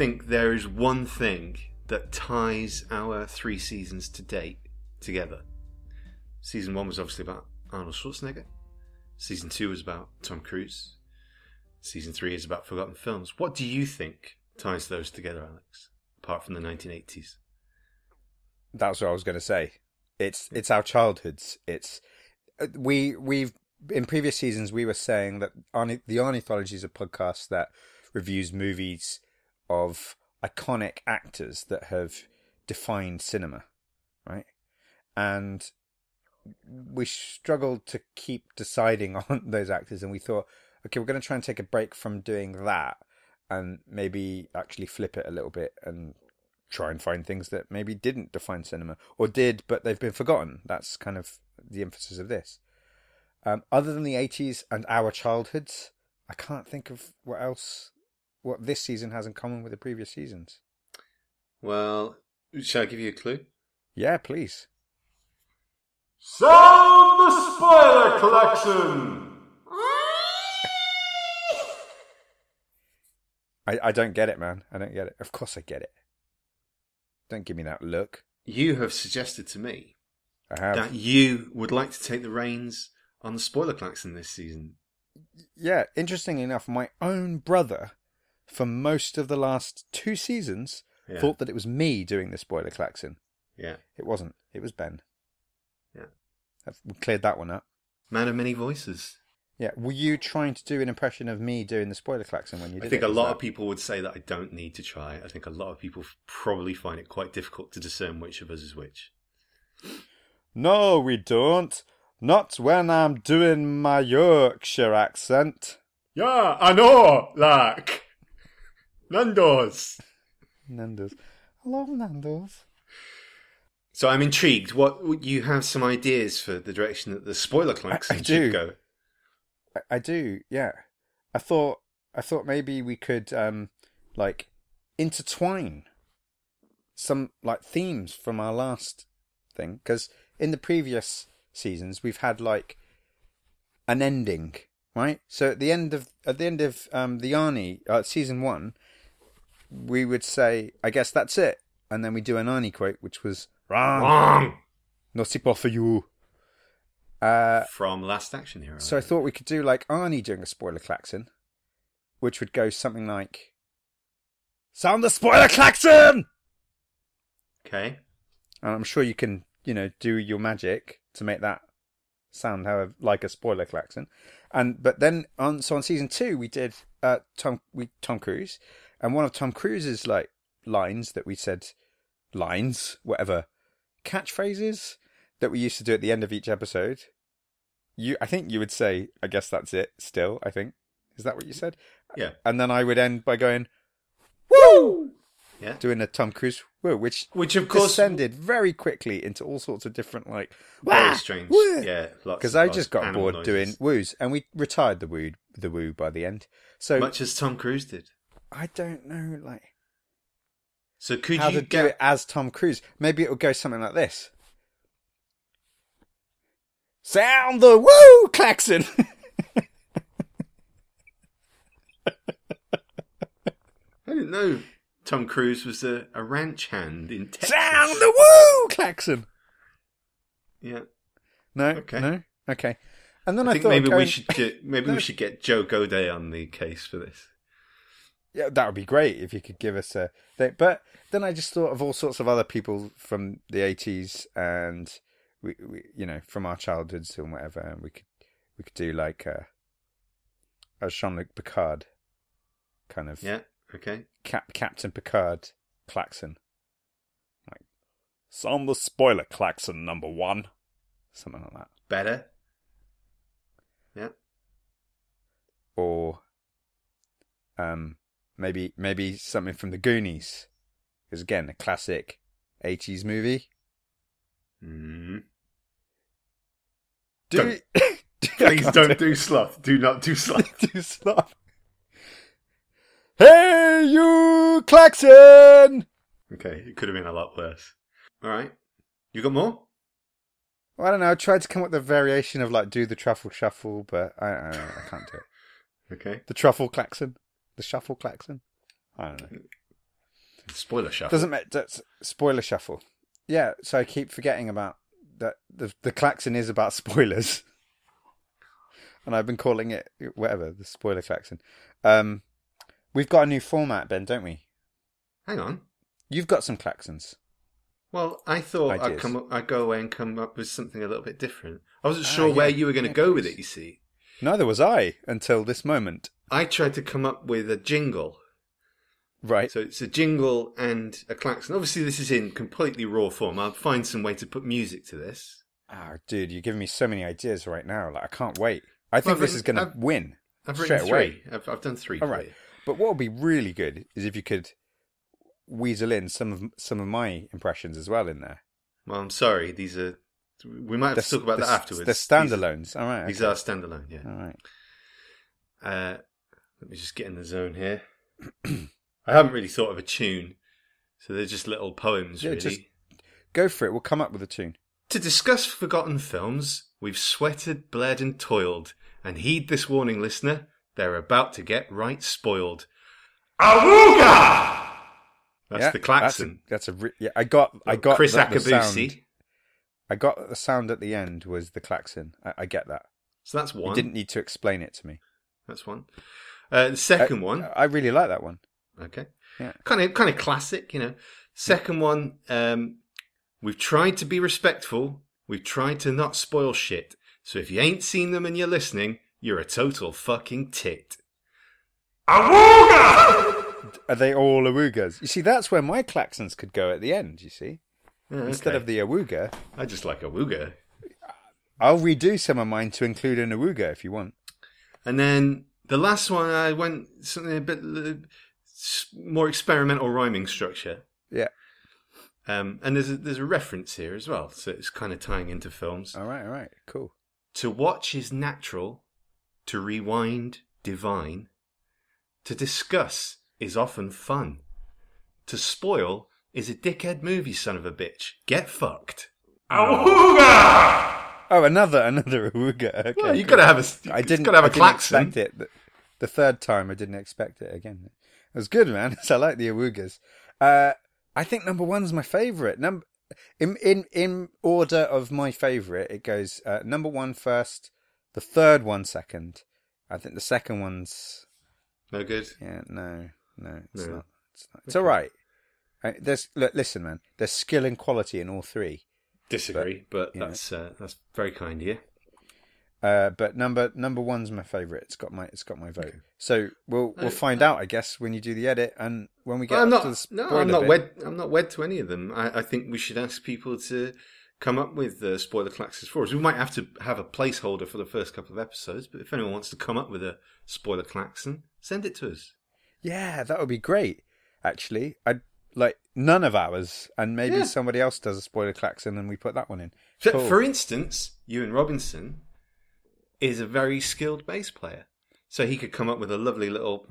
Think there is one thing that ties our three seasons to date together. Season one was obviously about Arnold Schwarzenegger. Season two was about Tom Cruise. Season three is about forgotten films. What do you think ties those together, Alex? Apart from the 1980s. That's what I was going to say. It's it's our childhoods. It's uh, we we've in previous seasons we were saying that the Arniethology is a podcast that reviews movies of iconic actors that have defined cinema, right? And we struggled to keep deciding on those actors, and we thought, okay, we're going to try and take a break from doing that, and maybe actually flip it a little bit and try and find things that maybe didn't define cinema or did, but they've been forgotten. That's kind of the emphasis of this. Um, other than the 80s and our childhoods, I can't think of what else, what this season has in common with the previous seasons. Well, shall I give you a clue? Yeah, please. Sound the spoiler klaxon! I, I don't get it, man. I don't get it. Of course I get it. Don't give me that look. You have suggested to me I have. that you would like to take the reins on the spoiler klaxon this season. Yeah, interestingly enough, my own brother, for most of the last two seasons, Yeah. thought that it was me doing the spoiler klaxon. Yeah. It wasn't. It was Ben. Yeah. I've cleared that one up. Man of many voices. Yeah. Were you trying to do an impression of me doing the spoiler klaxon when you did I think it? a lot that- of people would say that I don't need to try. I think a lot of people probably find it quite difficult to discern which of us is which. No, we don't. Not when I'm doing my Yorkshire accent. Yeah, I know, like Nando's. Nando's. I love Nando's. So I'm intrigued. What you have some ideas for the direction that the spoiler klaxon I should do. go? I, I do, yeah. I thought I thought maybe we could um like intertwine some like themes from our last thing because in the previous seasons we've had like an ending, right? So at the end of at the end of um the Arnie uh, season one, we would say, I guess that's it, and then we do an Arnie quote, which was wrong, Wrong. no c'est for you. Uh, From Last Action Hero. so I thought we could do like Arnie doing a spoiler klaxon, which would go something like, "Sound the spoiler klaxon!" okay. And I'm sure you can, you know, do your magic to make that sound however like a spoiler klaxon. And but then on so on season two we did uh Tom we Tom Cruise, and one of Tom Cruise's like lines that we said lines whatever catchphrases that we used to do at the end of each episode. You I think you would say I guess that's it. Still I think is that what you said? Yeah. And then I would end by going woo Yeah. doing a Tom Cruise woo, which Which of course descended very quickly into all sorts of different like very strange. Yeah. because I just got bored doing woos, and we retired the woo the woo by the end. So much as Tom Cruise did. I don't know like So could how you to do it as Tom Cruise. Maybe it would go something like this: "Sound the woo klaxon." I didn't know Tom Cruise was a, a ranch hand in Texas. Sound the woo klaxon. Yeah. No, Okay. no, okay. And then I I, think thought maybe going- we should get, maybe No. we should get Joe Goday on the case for this. Yeah, that would be great if you could give us a thing. But then I just thought of all sorts of other people from the eighties and we, we, you know, from our childhoods and whatever, and we could we could do like a, a Jean Luc Picard kind of Yeah. Okay. Cap, Captain Picard klaxon, like sound the spoiler klaxon number one, something like that, Better. Yeah. or um maybe maybe something from the Goonies, because again a classic eighties movie. Mm. Do Please don't do sloth. Do not do sloth. do stuff. Hey, you Claxon! Okay, it could have been a lot worse. All right. You got more? Well, I don't know. I tried to come up with a variation of like do the truffle shuffle, but I, I, I can't do it. Okay. The truffle klaxon, the shuffle klaxon. I don't know. Spoiler shuffle. Doesn't matter. That's spoiler shuffle. Yeah, so I keep forgetting about that. The the klaxon is about spoilers, and I've been calling it whatever the spoiler klaxon. Um, we've got a new format, Ben, don't we? Hang on. You've got some klaxons. Well, I thought I'd come up, I'd go away and come up with something a little bit different. I wasn't Ah, sure yeah. where you were going to Yeah, go with it. You see, Neither was I until this moment. I tried to come up with a jingle. Right. So it's a jingle and a klaxon. Obviously, this is in completely raw form. I'll find some way to put music to this. Ah, dude, you're giving me so many ideas right now. Like I can't wait. I think I've this written- is going to win. I've Straight written away. three. I've, I've done three. All right. you. But what would be really good is if you could weasel in some of some of my impressions as well in there. Well, I'm sorry. These are. We might have to talk about the, that afterwards. The standalones. All right. These, these are standalone. Yeah. All right. Uh, let me just get in the zone here. I haven't really thought of a tune, so they're just little poems, Yeah, really. just- Go for it. We'll come up with a tune. To discuss forgotten films, we've sweated, bled, and toiled, and heed this warning, listener. They're about to get right spoiled. Awooga! That's Yeah, the klaxon. That's a, that's a re- yeah. I got. I got Chris the, the sound. I got the sound at the end was the klaxon. I, I get that. So that's one. You didn't need to explain it to me. That's one. Uh, the second I, one. I really like that one. Okay. Yeah. Kind of, kind of classic, you know. Second one. Um, we've tried to be respectful. We've tried to not spoil shit. So if you ain't seen them and you're listening, you're a total fucking tit. Awooga! Are they all awoogas? You see, that's where my klaxons could go at the end. You see, Yeah, instead of the awooga, I just like awooga. I'll redo some of mine to include an awooga if you want. And then the last one, I went something a bit more experimental rhyming structure. Yeah. Um, and there's a, there's a reference here as well, so it's kind of tying into films. All right. All right. Cool. To watch is natural, to rewind divine, to discuss is often fun, to spoil is a dickhead movie, son of a bitch. Get fucked. Awooga! Oh, another another awooga. Okay, Well, you cool. gotta have a. I didn't. Gotta have I a didn't klaxon. expect it. The, the third time, I didn't expect it again. It was good, man. I like the awoogas. Uh, I think number one's my favorite. Number in in in order of my favorite, it goes uh, number one first, the third one second. I think the second one's No good. yeah no no it's No. not it's not it's all right. Uh, There's look, listen, man. There's skill and quality in all three. Disagree, but, know. that's uh, that's very kind of you. Uh, but number number one's my favorite. It's got my it's got my vote. So we'll we'll find out, I guess, when you do the edit and when we get Well, I'm not. to the No, I'm not bit. wed. I'm not wed to any of them. I, I think we should ask people to come up with uh, spoiler klaxons for us. We might have to have a placeholder for the first couple of episodes, but if anyone wants to come up with a spoiler klaxon, send it to us. Yeah, that would be great. Actually, I'd like none of ours, and maybe Yeah. somebody else does a spoiler klaxon, and we put that one in. For, Cool. for instance, Ewan Robinson is a very skilled bass player, so he could come up with a lovely little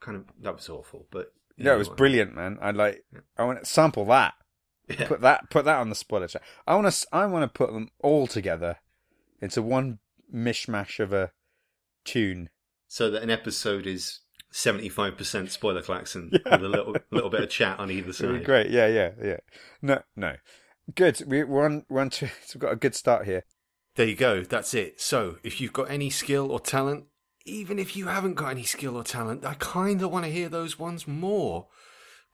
kind of. That was awful, but Yeah, it was what? brilliant, man. I like. I want to sample that. Yeah. Put that. Put that on the spoiler track. I want to. I want to put them all together into one mishmash of a tune. so that an episode is seventy-five percent spoiler klaxon with a little little bit of chat on either It would be side. great. Yeah, yeah, yeah. No, no. Good. We, we're on. We're on. To, we've got a good start here. There you go. That's it. So, if you've got any skill or talent, even if you haven't got any skill or talent, I kind of want to hear those ones more.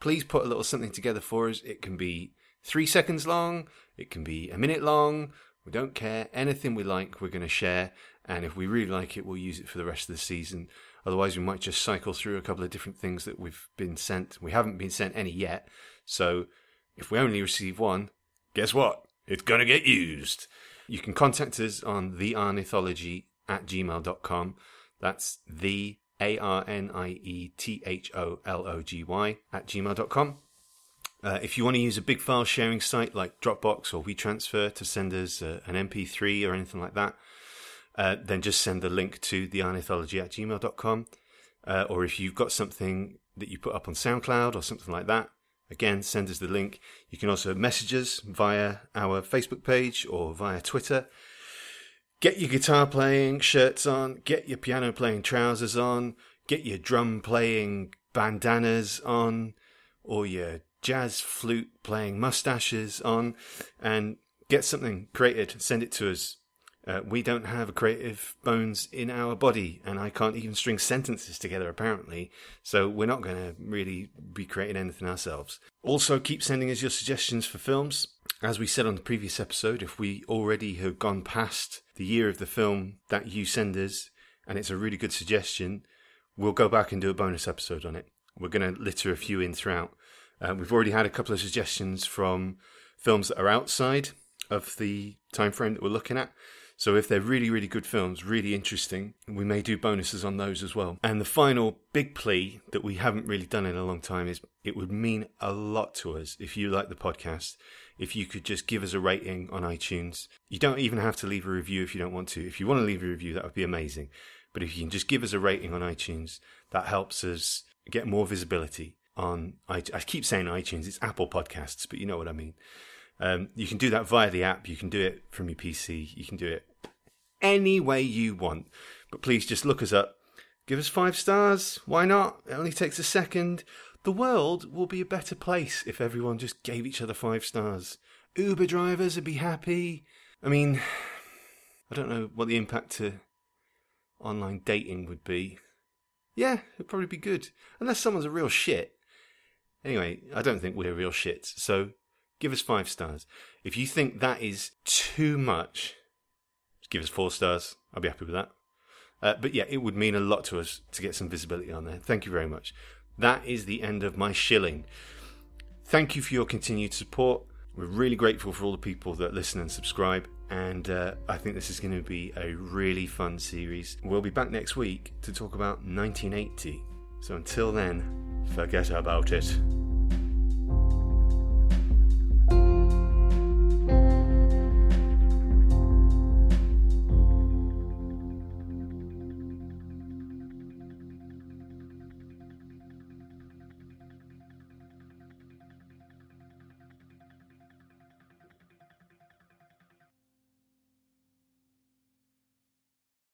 Please put a little something together for us. It can be three seconds long, it can be a minute long. We don't care. Anything we like, we're going to share. And if we really like it, we'll use it for the rest of the season. Otherwise, we might just cycle through a couple of different things that we've been sent. We haven't been sent any yet. So, if we only receive one, guess what? It's going to get used. You can contact us on thearniethology at gmail.com. That's the A R N I E T H O L O G Y at gmail.com. Uh, if you want to use a big file sharing site like Dropbox or WeTransfer to send us uh, an MP3 or anything like that, uh, then just send the link to thearniethology at gmail.com. Uh, or if you've got something that you put up on SoundCloud or something like that, again, send us the link. You can also message us via our Facebook page or via Twitter. Get your guitar playing shirts on, get your piano playing trousers on, get your drum playing bandanas on or your jazz flute playing mustaches on and get something created. Send it to us. Uh, we don't have creative bones in our body, and I can't even string sentences together, apparently. So we're not going to really be creating anything ourselves. Also, keep sending us your suggestions for films. As we said on the previous episode, if we already have gone past the year of the film that you send us, and it's a really good suggestion, we'll go back and do a bonus episode on it. We're going to litter a few in throughout. Uh, we've already had a couple of suggestions from films that are outside of the time frame that we're looking at. So if they're really, really good films, really interesting, we may do bonuses on those as well. And the final big plea that we haven't really done in a long time is it would mean a lot to us if you like the podcast, if you could just give us a rating on iTunes. You don't even have to leave a review if you don't want to. If you want to leave a review, that would be amazing. But if you can just give us a rating on iTunes, that helps us get more visibility on. I, I keep saying iTunes, it's Apple Podcasts, but you know what I mean. Um, you can do that via the app. You can do it from your PC. You can do it any way you want. But please just look us up. Give us five stars. Why not? It only takes a second. The world will be a better place if everyone just gave each other five stars. Uber drivers would be happy. I mean, I don't know what the impact to online dating would be. Yeah, it'd probably be good. Unless someone's a real shit. Anyway, I don't think we're real shits. So give us five stars. If you think that is too much, give us four stars. I'll be happy with that. Uh, but yeah, it would mean a lot to us to get some visibility on there. Thank you very much. That is the end of my shilling. Thank you for your continued support. We're really grateful for all the people that listen and subscribe. And uh, I think this is going to be a really fun series. We'll be back next week to talk about 1980. So until then, forget about it.